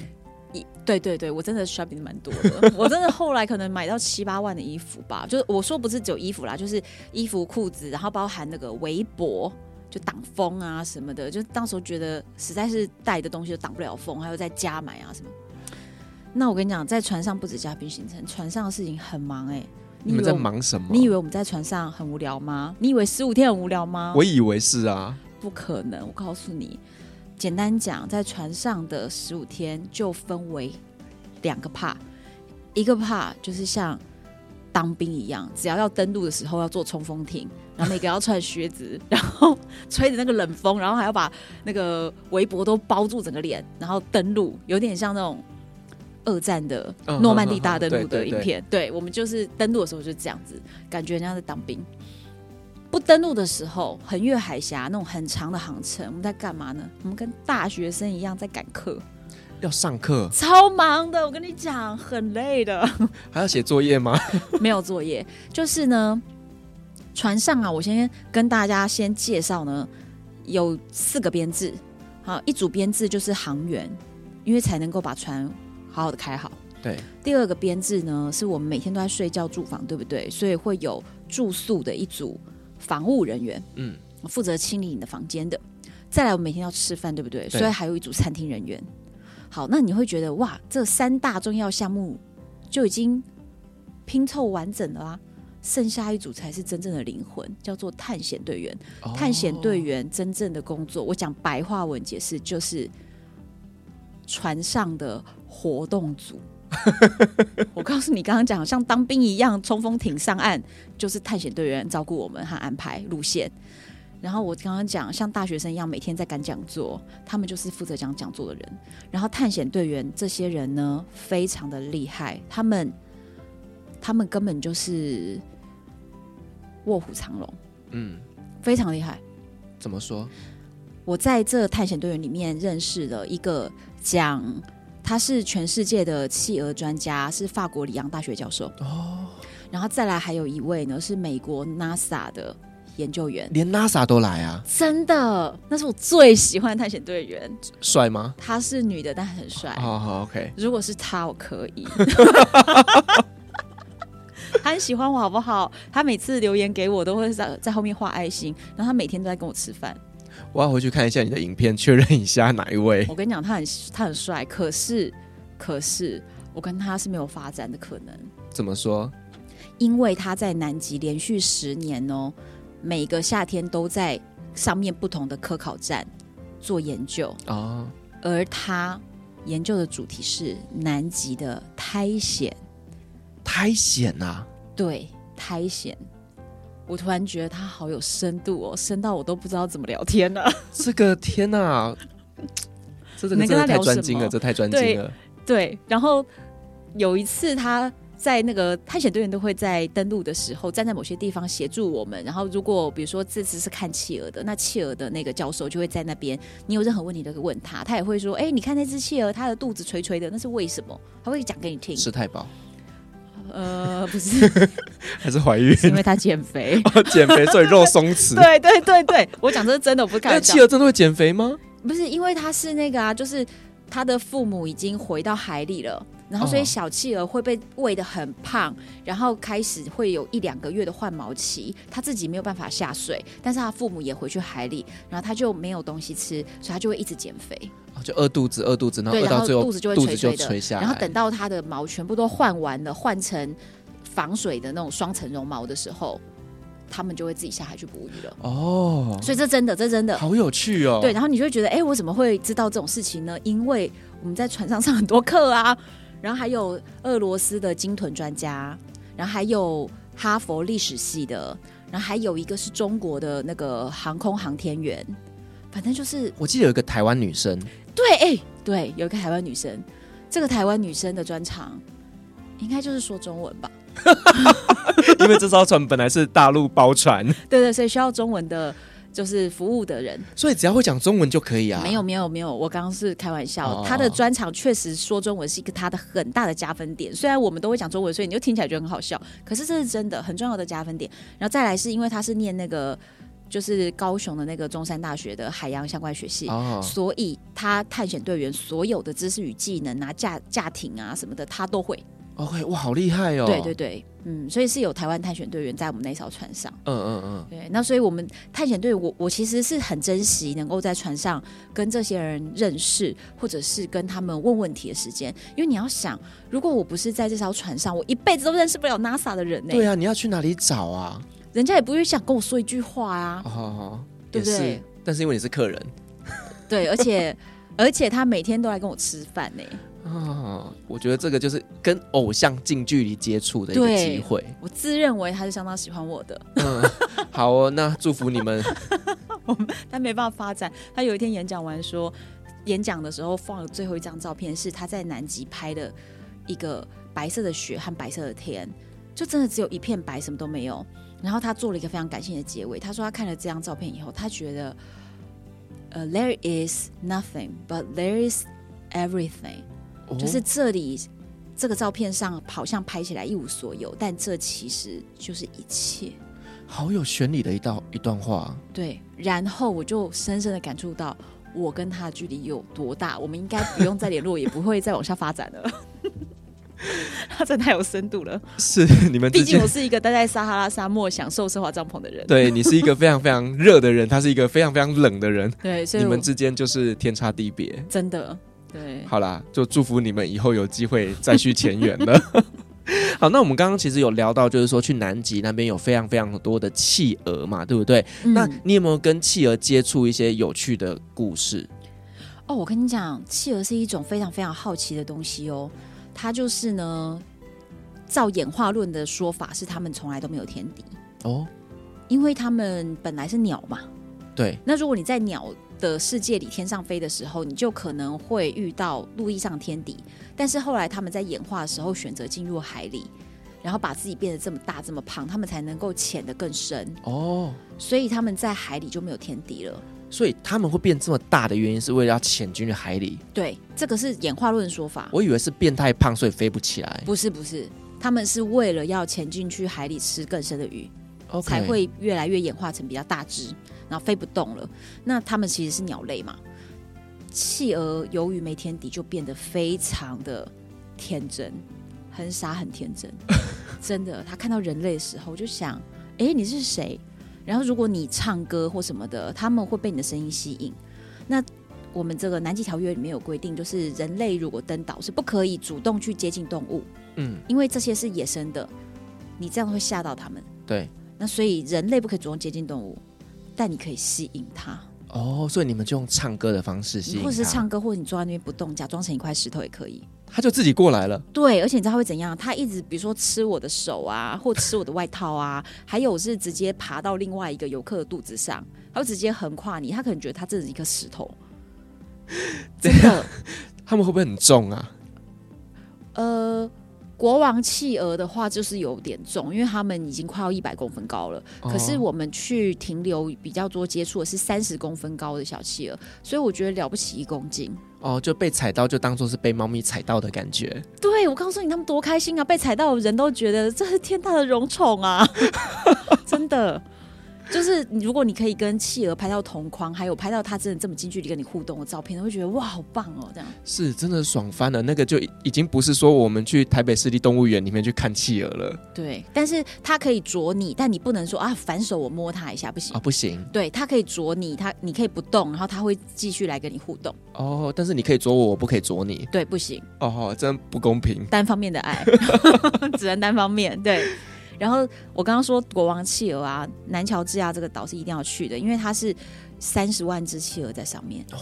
对对对，我真的 shopping 蛮多的，我真的后来可能买到七八万的衣服吧，就是我说不是只有衣服啦，就是衣服、裤子，然后包含那个围脖，就挡风啊什么的，就当时候觉得实在是带的东西都挡不了风，还有再加买啊什么。那我跟你讲，在船上不止嘉宾行程，船上的事情很忙哎、欸。你们在忙什么？你以为我们在船上很无聊吗？你以为十五天很无聊吗？我以为是啊，不可能，我告诉你。简单讲，在船上的十五天就分为两个 part，一个 part 就是像当兵一样，只要要登陆的时候要做冲锋艇，然后每个要穿靴子，然后吹着那个冷风，然后还要把那个围脖都包住整个脸，然后登陆，有点像那种二战的诺曼底大登陆的影片。对，我们就是登陆的时候就是这样子，感觉人家在当兵。不登陆的时候，横越海峡那种很长的航程，我们在干嘛呢？我们跟大学生一样在赶课，要上课，超忙的。我跟你讲，很累的。还要写作业吗？没有作业，就是呢，船上啊，我先跟大家先介绍呢，有四个编制。好，一组编制就是航员，因为才能够把船好好的开好。对。第二个编制呢，是我们每天都在睡觉住房，对不对？所以会有住宿的一组。房务人员，嗯，负责清理你的房间的。再来，我们每天要吃饭，对不对？对。所以还有一组餐厅人员。好，那你会觉得哇，这三大重要项目就已经拼凑完整了啊！剩下一组才是真正的灵魂，叫做探险队员。哦。探险队员真正的工作，我讲白话文解释，就是船上的活动组。我告诉你，刚刚讲像当兵一样冲锋艇上岸，就是探险队员照顾我们和安排路线。然后我刚刚讲像大学生一样每天在赶讲座，他们就是负责讲讲座的人。然后探险队员这些人呢，非常的厉害，他们他们根本就是卧虎藏龙，嗯，非常厉害。怎么说？我在这探险队员里面认识了一个讲。他是全世界的企鹅专家，是法国里昂大学教授哦。然后再来还有一位呢，是美国 NASA 的研究员，连 NASA 都来啊！真的，那是我最喜欢的探险队员。帅吗？他是女的，但很帅。好好，OK。如果是他，我可以。他很喜欢我，好不好？他每次留言给我，都会在在后面画爱心。然后他每天都在跟我吃饭。我要回去看一下你的影片，确认一下哪一位。我跟你讲，他很他很帅，可是可是我跟他是没有发展的可能。怎么说？因为他在南极连续十年哦，每个夏天都在上面不同的科考站做研究哦，而他研究的主题是南极的苔藓。苔藓呐？对，苔藓。我突然觉得他好有深度哦，深到我都不知道怎么聊天了。这个天哪、啊，这这个真的太专精了，这太专精了。对，然后有一次他在那个探险队员都会在登陆的时候站在某些地方协助我们。然后如果比如说这次是看企鹅的，那企鹅的那个教授就会在那边，你有任何问题都可以问他，他也会说：“哎，你看那只企鹅，它的肚子垂垂的，那是为什么？”他会讲给你听。吃太饱。呃，不是，还是怀孕？因为她减肥，哦、减肥所以肉松弛。对对对对，我讲这是真的，我不是开玩笑。那企鹅真的会减肥吗？不是，因为他是那个啊，就是他的父母已经回到海里了，然后所以小企鹅会被喂得很胖，然后开始会有一两个月的换毛期，他自己没有办法下水，但是他父母也回去海里，然后他就没有东西吃，所以他就会一直减肥。就饿肚子，饿肚子，然后饿到最后肚子就会垂垂的，垂下来。然后等到它的毛全部都换完了，换成防水的那种双层绒毛的时候，它们就会自己下海去捕鱼了。哦，所以这真的，这真的好有趣哦。对，然后你就会觉得，哎，我怎么会知道这种事情呢？因为我们在船上上很多课啊，然后还有俄罗斯的鲸豚专家，然后还有哈佛历史系的，然后还有一个是中国的那个航空航天员，反正就是我记得有一个台湾女生。对，哎、欸，对，有一个台湾女生，这个台湾女生的专长应该就是说中文吧？因为这艘船本来是大陆包船，对对，所以需要中文的，就是服务的人，所以只要会讲中文就可以啊。没有，没有，没有，我刚刚是开玩笑。他、哦、的专长确实说中文是一个他的很大的加分点，虽然我们都会讲中文，所以你就听起来觉得很好笑，可是这是真的很重要的加分点。然后再来是因为他是念那个。就是高雄的那个中山大学的海洋相关学系，oh. 所以他探险队员所有的知识与技能啊，驾驾艇啊什么的，他都会。OK，哇，好厉害哦！对对对，嗯，所以是有台湾探险队员在我们那艘船上。嗯嗯嗯，对，那所以我们探险队，我我其实是很珍惜能够在船上跟这些人认识，或者是跟他们问问题的时间，因为你要想，如果我不是在这艘船上，我一辈子都认识不了 NASA 的人呢。对啊，你要去哪里找啊？人家也不会想跟我说一句话啊，对不对？但是因为你是客人，对，而且 而且他每天都来跟我吃饭呢。哦，我觉得这个就是跟偶像近距离接触的一个机会。我自认为他是相当喜欢我的。嗯，好哦，那祝福你们。我们但没办法发展。他有一天演讲完说，演讲的时候放了最后一张照片，是他在南极拍的一个白色的雪和白色的天，就真的只有一片白，什么都没有。然后他做了一个非常感性的结尾，他说他看了这张照片以后，他觉得，呃，there is nothing but there is everything，哦，就是这里这个照片上好像拍起来一无所有，但这其实就是一切。好有玄理的一道一段话。对，然后我就深深的感触到，我跟他的距离有多大，我们应该不用再联络，也不会再往下发展了。他真的太有深度了。是 你们，毕竟我是一个待在撒哈拉沙漠享受奢华帐篷的人。对，你是一个非常非常热的人，他是一个非常非常冷的人。对，所以你们之间就是天差地别。真的，对。好啦，就祝福你们以后有机会再续前缘了。好，那我们刚刚其实有聊到，就是说去南极那边有非常非常多的企鹅嘛，对不对？嗯。那你有没有跟企鹅接触一些有趣的故事？哦，我跟你讲，企鹅是一种非常非常好奇的东西哦。它就是呢，照演化论的说法是，他们从来都没有天敌哦，因为他们本来是鸟嘛。对。那如果你在鸟的世界里天上飞的时候，你就可能会遇到陆地上天敌。但是后来他们在演化的时候选择进入海里，然后把自己变得这么大这么胖，他们才能够潜得更深哦。所以他们在海里就没有天敌了。所以他们会变这么大的原因，是为了要潜进去海里。对，这个是演化论说法。我以为是变态胖，所以飞不起来。不是，不是，他们是为了要潜进去海里吃更深的鱼，Okay. 才会越来越演化成比较大只，然后飞不动了。那他们其实是鸟类嘛？企鹅由于没天敌，就变得非常的天真，很傻，很天真。真的，他看到人类的时候就想：哎，你是谁？然后，如果你唱歌或什么的，他们会被你的声音吸引。那我们这个南极条约里面有规定，就是人类如果登岛是不可以主动去接近动物，嗯，因为这些是野生的，你这样会吓到他们。对。那所以人类不可以主动接近动物，但你可以吸引它。哦，所以你们就用唱歌的方式吸引，或者是唱歌，或者你坐在那边不动，假装成一块石头也可以。他就自己过来了。对，而且你知道他会怎样？他一直比如说吃我的手啊，或吃我的外套啊，还有是直接爬到另外一个游客的肚子上，他会直接横跨你。他可能觉得他这是一颗石头。真的？他们会不会很重啊？呃，国王企鹅的话就是有点重，因为他们已经快要一百公分高了。哦、可是我们去停留比较多接触的是三十公分高的小企鹅，所以我觉得了不起一公斤。哦，就被踩到就当做是被猫咪踩到的感觉。对，我告诉你，他们多开心啊！被踩到的人都觉得这是天大的荣宠啊，真的。就是如果你可以跟企鹅拍到同框，还有拍到它真的这么近距离跟你互动的照片，都会觉得哇，好棒哦！这样是真的爽翻了。那个就已经不是说我们去台北市立动物园里面去看企鹅了。对，但是它可以啄你，但你不能说啊，反手我摸它一下不行啊，不行。对，它可以啄你，它你可以不动，然后它会继续来跟你互动。哦，但是你可以啄我，我不可以啄你。对，不行。哦，真不公平。单方面的爱，只能单方面。对。然后我刚刚说国王企鹅啊，南乔治亚这个岛是一定要去的，因为它是三十万只企鹅在上面，哇，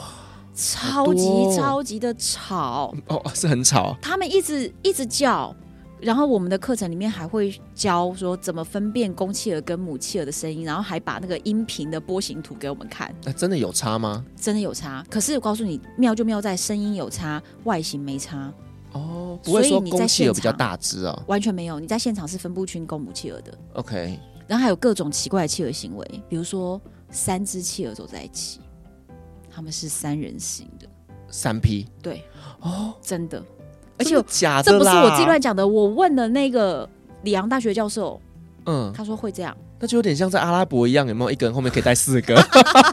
超级超级的吵哦，是很吵，他们一直一直叫。然后我们的课程里面还会教说怎么分辨公企鹅跟母企鹅的声音，然后还把那个音频的波形图给我们看。那真的有差吗？真的有差。可是我告诉你，妙就妙在声音有差，外形没差。哦，不会说公企鹅比较大只啊？完全没有，你在现场是分不清公母企鹅的。OK，然后还有各种奇怪的企鹅行为，比如说三只企鹅走在一起，他们是三人行的，三 P。对，哦，真的，而且假的，这不是我自己乱讲的，我问了那个里昂大学教授，嗯，他说会这样，那就有点像在阿拉伯一样，有没有一个人后面可以带四个？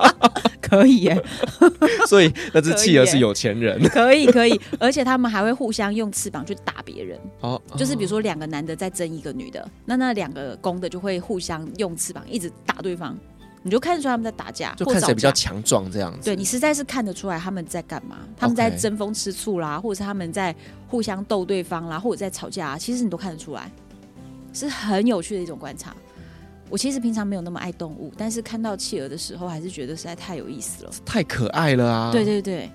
可以耶，所以那只企鹅是有钱人。可以可以，而且他们还会互相用翅膀去打别人。哦，就是比如说两个男的在争一个女的，那那两个公的就会互相用翅膀一直打对方，你就看得出来他们在打架，就看谁比较强壮这样子。对，你实在是看得出来他们在干嘛，他们在争风吃醋啦，或者是他们在互相斗对方啦，或者在吵架啊，其实你都看得出来，是很有趣的一种观察。我其实平常没有那么爱动物，但是看到企鹅的时候，还是觉得实在太有意思了，太可爱了啊！对对对，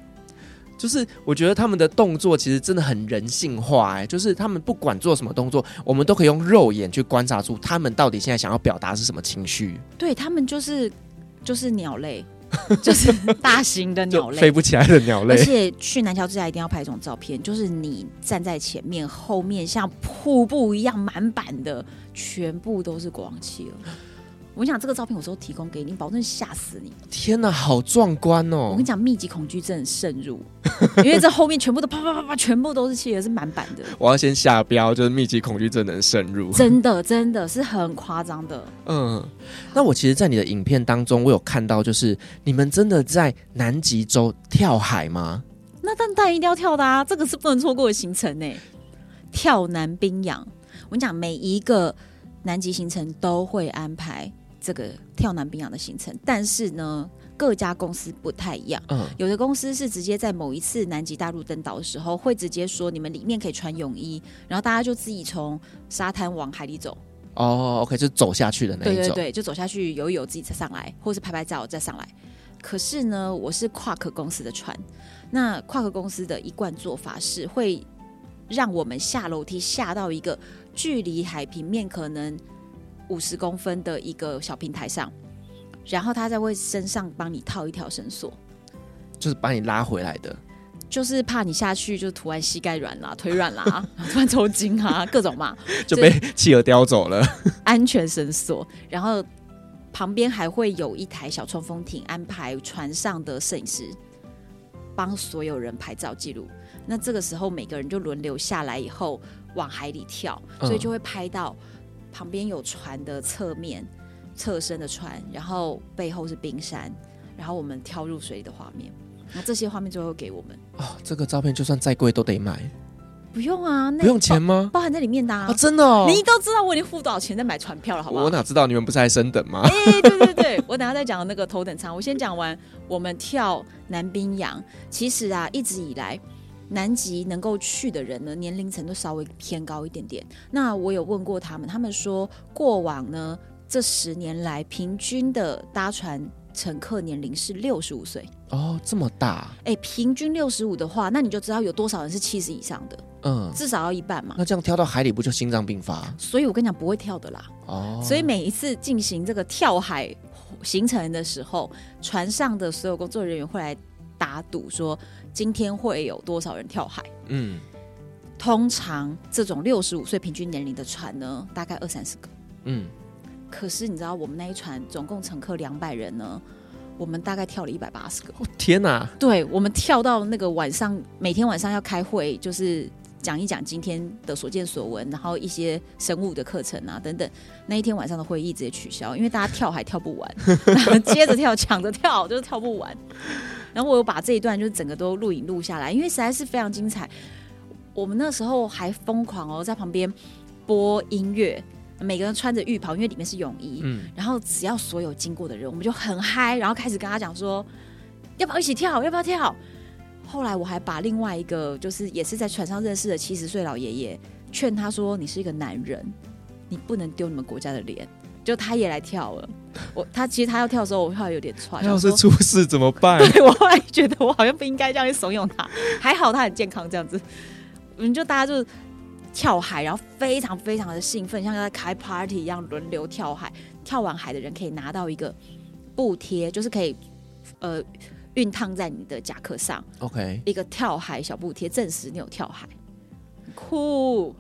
就是我觉得他们的动作其实真的很人性化，哎，就是他们不管做什么动作，我们都可以用肉眼去观察出他们到底现在想要表达是什么情绪。对，他们就是就是鸟类。就是大型的鸟类，飞不起来的鸟类。而且去南桥之下一定要拍一种照片，就是你站在前面，后面像瀑布一样满版的，全部都是国王企鹅。我跟你讲，这个照片我都提供给你，保证吓死你！天哪，好壮观哦！我跟你讲，密集恐惧症渗入，因为这后面全部都啪啪啪啪，全部都是企鹅，是满版的。我要先下标，就是密集恐惧症能渗入，真的真的是很夸张的。嗯，那我其实，在你的影片当中，我有看到，就是你们真的在南极洲跳海吗？那但但一定要跳的啊，这个是不能错过的行程呢。跳南冰洋，我跟你讲，每一个南极行程都会安排。这个跳南冰洋的行程，但是呢，各家公司不太一样。嗯，有的公司是直接在某一次南极大陆登岛的时候，会直接说你们里面可以穿泳衣，然后大家就自己从沙滩往海里走。哦，OK，就走下去的那一种。对对对，就走下去游一游，自己再上来，或是拍拍照再上来。可是呢，我是夸克公司的船，那夸克公司的一贯做法是会让我们下楼梯下到一个距离海平面可能。五十公分的一个小平台上，然后他在会身上帮你套一条绳索，就是把你拉回来的，就是怕你下去就突然膝盖软啦、腿软啦、突然抽筋啊，各种嘛，就被企鹅叼走了。安全绳索，然后旁边还会有一台小冲锋艇，安排船上的摄影师帮所有人拍照记录。那这个时候每个人就轮流下来以后往海里跳，所以就会拍到。旁边有船的侧面，侧身的船，然后背后是冰山，然后我们跳入水里的画面，那这些画面最后给我们。哦，这个照片就算再贵都得买。不用啊，那不用钱吗？包含在里面的啊。哦，真的哦，你都知道我已经付多少钱在买船票了，好不好？我哪知道你们不是还升等吗？哎、欸，对对对，我等下再讲那个头等舱。我先讲完，我们跳南冰洋，其实啊，一直以来。南极能够去的人呢，年龄层都稍微偏高一点点。那我有问过他们，他们说过往呢这十年来平均的搭船乘客年龄是六十五岁。哦，这么大？哎，平均六十五的话，那你就知道有多少人是七十以上的。嗯，至少要一半嘛。那这样跳到海里不就心脏病发？所以我跟你讲，不会跳的啦。哦。所以每一次进行这个跳海行程的时候，船上的所有工作人员会来打赌说。今天会有多少人跳海？嗯，通常这种六十五岁平均年龄的船呢，大概二三十个。嗯，可是你知道我们那一船总共乘客两百人呢，我们大概跳了一百八十个。哦，天哪！对，我们跳到那个晚上，每天晚上要开会，就是讲一讲今天的所见所闻，然后一些生物的课程啊等等。那一天晚上的会议直接取消，因为大家跳还跳不完，然后接着跳，抢着跳，就是跳不完。然后我有把这一段就是整个都录影录下来，因为实在是非常精彩。我们那时候还疯狂哦，在旁边播音乐，每个人穿着浴袍，因为里面是泳衣。嗯。然后只要所有经过的人，我们就很嗨，然后开始跟他讲说，要不要一起跳？要不要跳？后来我还把另外一个，就是也是在船上认识的七十岁老爷爷，劝他说：“你是一个男人，你不能丢你们国家的脸。”就他也来跳了。我他其实他要跳的时候，我后来有点喘。要是出事怎么办？对，我后来觉得我好像不应该这样去怂恿他，还好他很健康，这样子。我们就大家就跳海，然后非常非常的兴奋，像在开 party 一样轮流跳海。跳完海的人可以拿到一个布贴，就是可以呃熨烫在你的夹克上。OK，一个跳海小布贴，证实你有跳海。酷。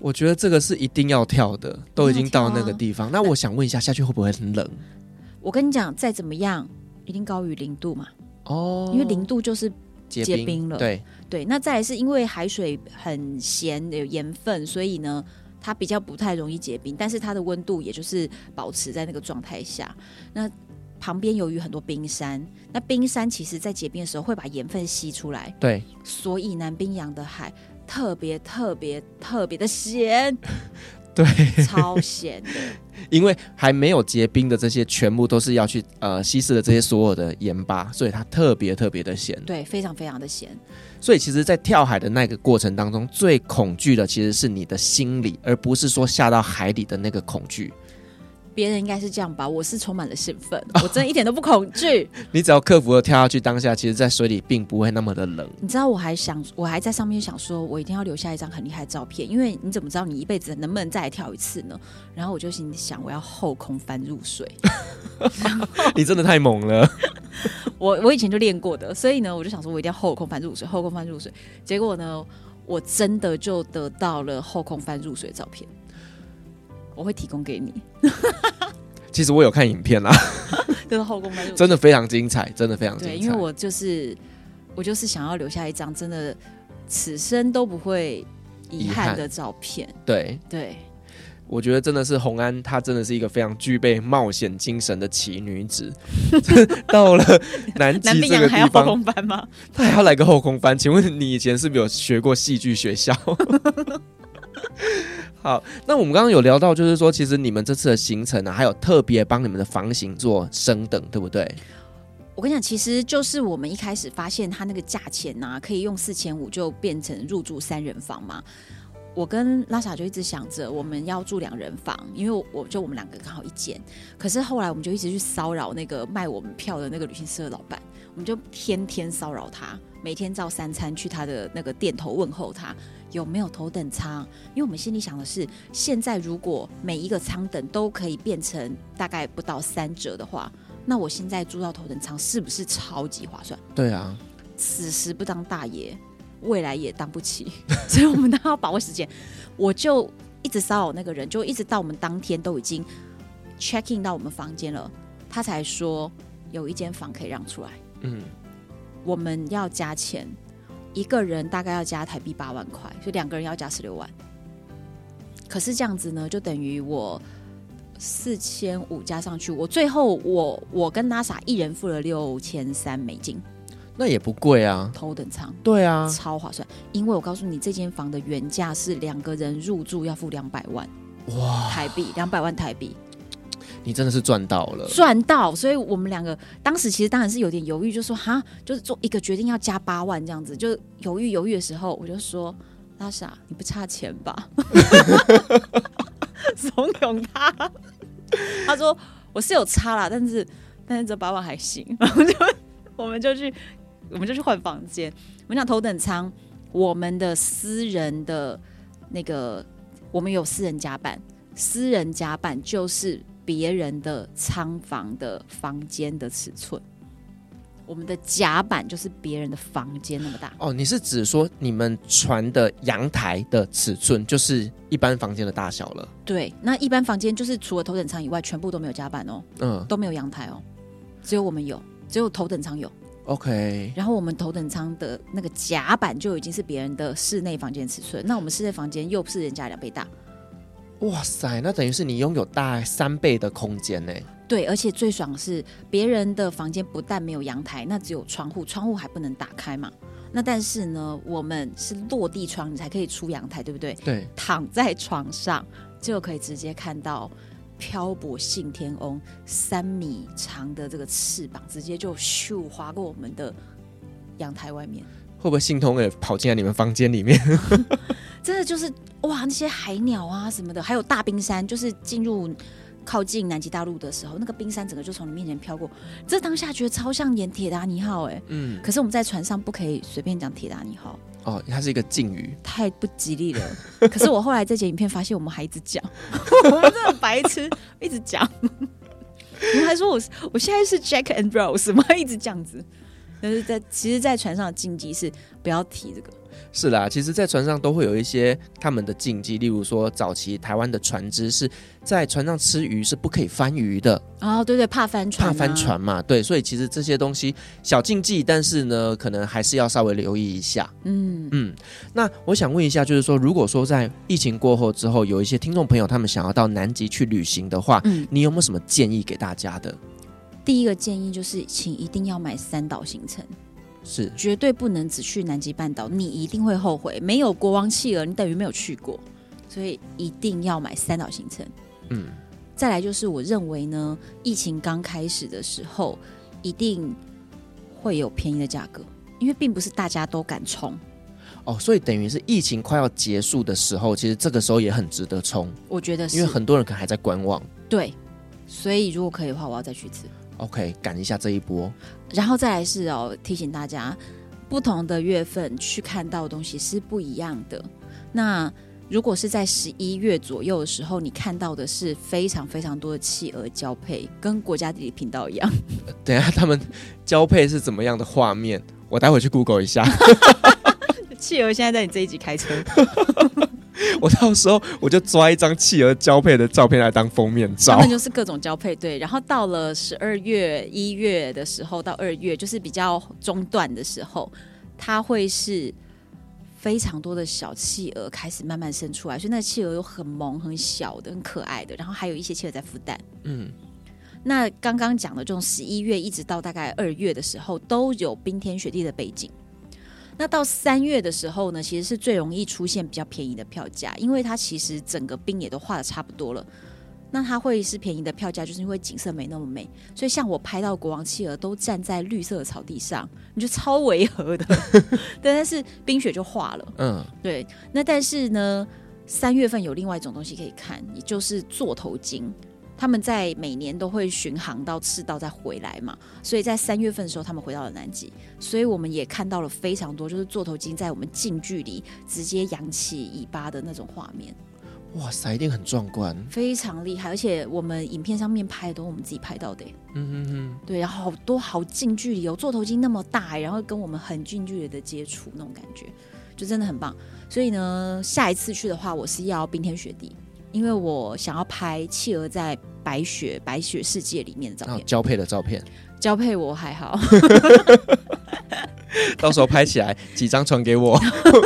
我觉得这个是一定要跳的，都已经到那个地方。那我想问一下，下去会不会很冷？我跟你讲，再怎么样，一定高于零度嘛。哦，因为零度就是结冰了。对对，那再来是因为海水很咸，有盐分，所以呢，它比较不太容易结冰，但是它的温度也就是保持在那个状态下。那旁边由于很多冰山，那冰山其实在结冰的时候会把盐分吸出来。对，所以南冰洋的海。特别特别特别的咸，对，超咸的。因为还没有结冰的这些，全部都是要去呃稀释的这些所有的盐巴，所以它特别特别的咸。对，非常非常的咸。所以其实，在跳海的那个过程当中，最恐惧的其实是你的心理，而不是说下到海里的那个恐惧。别人应该是这样吧，我是充满了兴奋，我真的一点都不恐惧。你只要克服了跳下去，当下其实，在水里并不会那么的冷。你知道，我还想，我还在上面想说，我一定要留下一张很厉害的照片，因为你怎么知道你一辈子能不能再来跳一次呢？然后我就心想，我要后空翻入水。你真的太猛了！我我以前就练过的，所以呢，我就想说，我一定要后空翻入水，后空翻入水。结果呢，我真的就得到了后空翻入水的照片。我会提供给你。其实我有看影片啦，真 的后宫真的非常精彩，真的非常精彩。对，因为我就是我就是想要留下一张真的此生都不会遗憾的照片。对对，我觉得真的是洪安，她真的是一个非常具备冒险精神的奇女子。到了南极 这个地方，南冰洋还要后空翻吗？她还要来个后空翻？请问你以前是不是有学过戏剧学校？好，那我们刚刚有聊到，就是说，其实你们这次的行程呢、还有特别帮你们的房型做升等，对不对？我跟你讲，其实就是我们一开始发现它那个价钱呢、可以用四千五就变成入住三人房嘛。我跟拉萨就一直想着我们要住两人房，因为我，我就我们两个刚好一间。可是后来我们就一直去骚扰那个卖我们票的那个旅行社的老板，我们就天天骚扰他，每天照三餐去他的那个店头问候他。有没有头等舱？因为我们心里想的是，现在如果每一个舱等都可以变成大概不到三折的话，那我现在住到头等舱是不是超级划算？对啊，此时不当大爷，未来也当不起，所以我们都要把握时间。我就一直骚扰那个人，就一直到我们当天都已经 check in 到我们房间了，他才说有一间房可以让出来。嗯，我们要加钱。一个人大概要加台币八万块，所以两个人要加十六万。可是这样子呢，就等于我四千五加上去，我最后我我跟 NASA 一人付了六千三美金，那也不贵啊，头等舱。对啊，超划算。因为我告诉你，这间房的原价是两个人入住要付两百万，哇，台币两百万台币。你真的是赚到了，赚到！所以我们两个当时其实当然是有点犹豫，就说哈，就是做一个决定要加八万这样子，就犹豫犹豫的时候，我就说拉萨，你不差钱吧？怂恿他，他说我是有差啦，但是但是这八万还行，然后就我们就去我们就去换房间。我们讲头等舱，我们的私人的那个，我们有私人甲板，私人甲板就是。别人的仓房的房间的尺寸，我们的甲板就是别人的房间那么大。哦，你是指说你们船的阳台的尺寸就是一般房间的大小了？对，那一般房间就是除了头等舱以外，全部都没有甲板哦，嗯，都没有阳台哦，只有我们有，只有头等舱有。OK，然后我们头等舱的那个甲板就已经是别人的室内房间尺寸，那我们室内房间又不是人家两倍大。哇塞，那等于是你拥有大概三倍的空间呢。对，而且最爽的是别人的房间不但没有阳台，那只有窗户，窗户还不能打开嘛。那但是呢，我们是落地窗，你才可以出阳台，对不对？对，躺在床上就可以直接看到漂泊信天翁三米长的这个翅膀，直接就咻划过我们的阳台外面。会不会信天翁也跑进来你们房间里面？真的就是哇，那些海鸟啊什么的，还有大冰山，就是进入靠近南极大陆的时候，那个冰山整个就从你面前飘过，这当下觉得超像演铁达尼号哎，嗯，可是我们在船上不可以随便讲铁达尼号哦，它是一个禁语，太不吉利了。可是我后来在剪影片发现，我们还一直讲，我们真的很白痴，一直讲，我们还说我我现在是 Jack and Rose 吗？一直这样子，但是在其实，在船上的禁忌是不要提这个。是啦，其实，在船上都会有一些他们的禁忌，例如说，早期台湾的船只是在船上吃鱼是不可以翻鱼的哦，对对，怕翻船，啊，怕翻船嘛，对，所以其实这些东西小禁忌，但是呢，可能还是要稍微留意一下。嗯嗯，那我想问一下，就是说，如果说在疫情过后之后，有一些听众朋友他们想要到南极去旅行的话，嗯，你有没有什么建议给大家的？第一个建议就是，请一定要买三岛行程。是绝对不能只去南极半岛，你一定会后悔。没有国王企鹅，你等于没有去过，所以一定要买三岛行程。嗯，再来就是我认为呢，疫情刚开始的时候，一定会有便宜的价格，因为并不是大家都敢冲。哦，所以等于是疫情快要结束的时候，其实这个时候也很值得冲。我觉得是，因为很多人可能还在观望。对，所以如果可以的话，我要再去一次。OK，赶一下这一波，然后再来是哦，提醒大家，不同的月份去看到的东西是不一样的。那如果是在十一月左右的时候，你看到的是非常非常多的企鹅交配，跟国家地理频道一样。等一下他们交配是怎么样的画面？我待会去 Google 一下。企鹅现在在你这一集开车。我到时候我就抓一张企鹅交配的照片来当封面照，他们就是各种交配对。然后到了十二月、一月的时候，到二月就是比较中断的时候，它会是非常多的小企鹅开始慢慢生出来，所以那企鹅有很萌、很小的、很可爱的，然后还有一些企鹅在孵蛋。嗯，那刚刚讲的这种十一月一直到大概二月的时候，都有冰天雪地的背景。那到三月的时候呢，其实是最容易出现比较便宜的票价，因为它其实整个冰也都化的差不多了。那它会是便宜的票价，就是因为景色没那么美。所以像我拍到国王企鹅都站在绿色的草地上，你就超违和的。但是冰雪就化了。嗯，对。那但是呢，三月份有另外一种东西可以看，也就是座头鲸。他们在每年都会巡航到赤道再回来嘛，所以在三月份的时候，他们回到了南极，所以我们也看到了非常多，就是座头鲸在我们近距离直接扬起尾巴的那种画面。哇塞，一定很壮观，非常厉害，而且我们影片上面拍的都是我们自己拍到的。嗯嗯嗯，对，然后好多好近距离，哦座头鲸那么大，然后跟我们很近距离的接触，那种感觉就真的很棒。所以呢，下一次去的话，我是要冰天雪地。因为我想要拍企鹅在白雪白雪世界里面的照片，交配的照片，交配我还好，到时候拍起来几张传给我，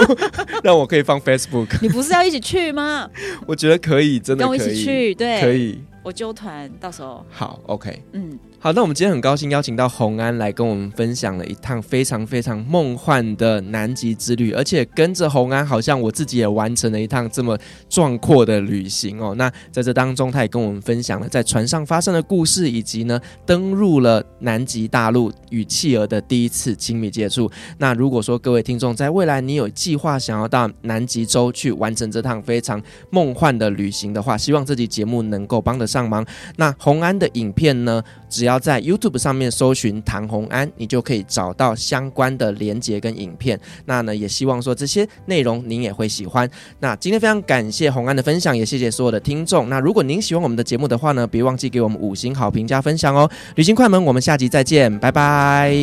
让我可以放 Facebook。你不是要一起去吗？我觉得可以，真的可以，跟我一起去，对，可以，我揪团，到时候。好，OK，嗯。好，那我们今天很高兴邀请到洪安来跟我们分享了一趟非常非常梦幻的南极之旅，而且跟着洪安，好像我自己也完成了一趟这么壮阔的旅行哦。那在这当中，他也跟我们分享了在船上发生的故事，以及呢登入了南极大陆与企鹅的第一次亲密接触。那如果说各位听众在未来你有计划想要到南极洲去完成这趟非常梦幻的旅行的话，希望这集节目能够帮得上忙。那洪安的影片呢，只要要在 YouTube 上面搜寻唐红安，你就可以找到相关的连接跟影片。那呢，也希望说这些内容您也会喜欢。那今天非常感谢红安的分享，也谢谢所有的听众。那如果您喜欢我们的节目的话呢，别忘记给我们五星好评加分享哦。旅行快门，我们下集再见，拜拜。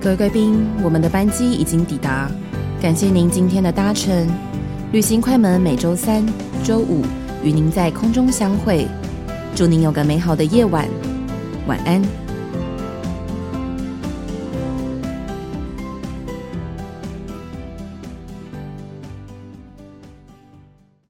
各位贵宾，我们的班机已经抵达，感谢您今天的搭乘。旅行快门每周三、周五与您在空中相会，祝您有个美好的夜晚，晚安。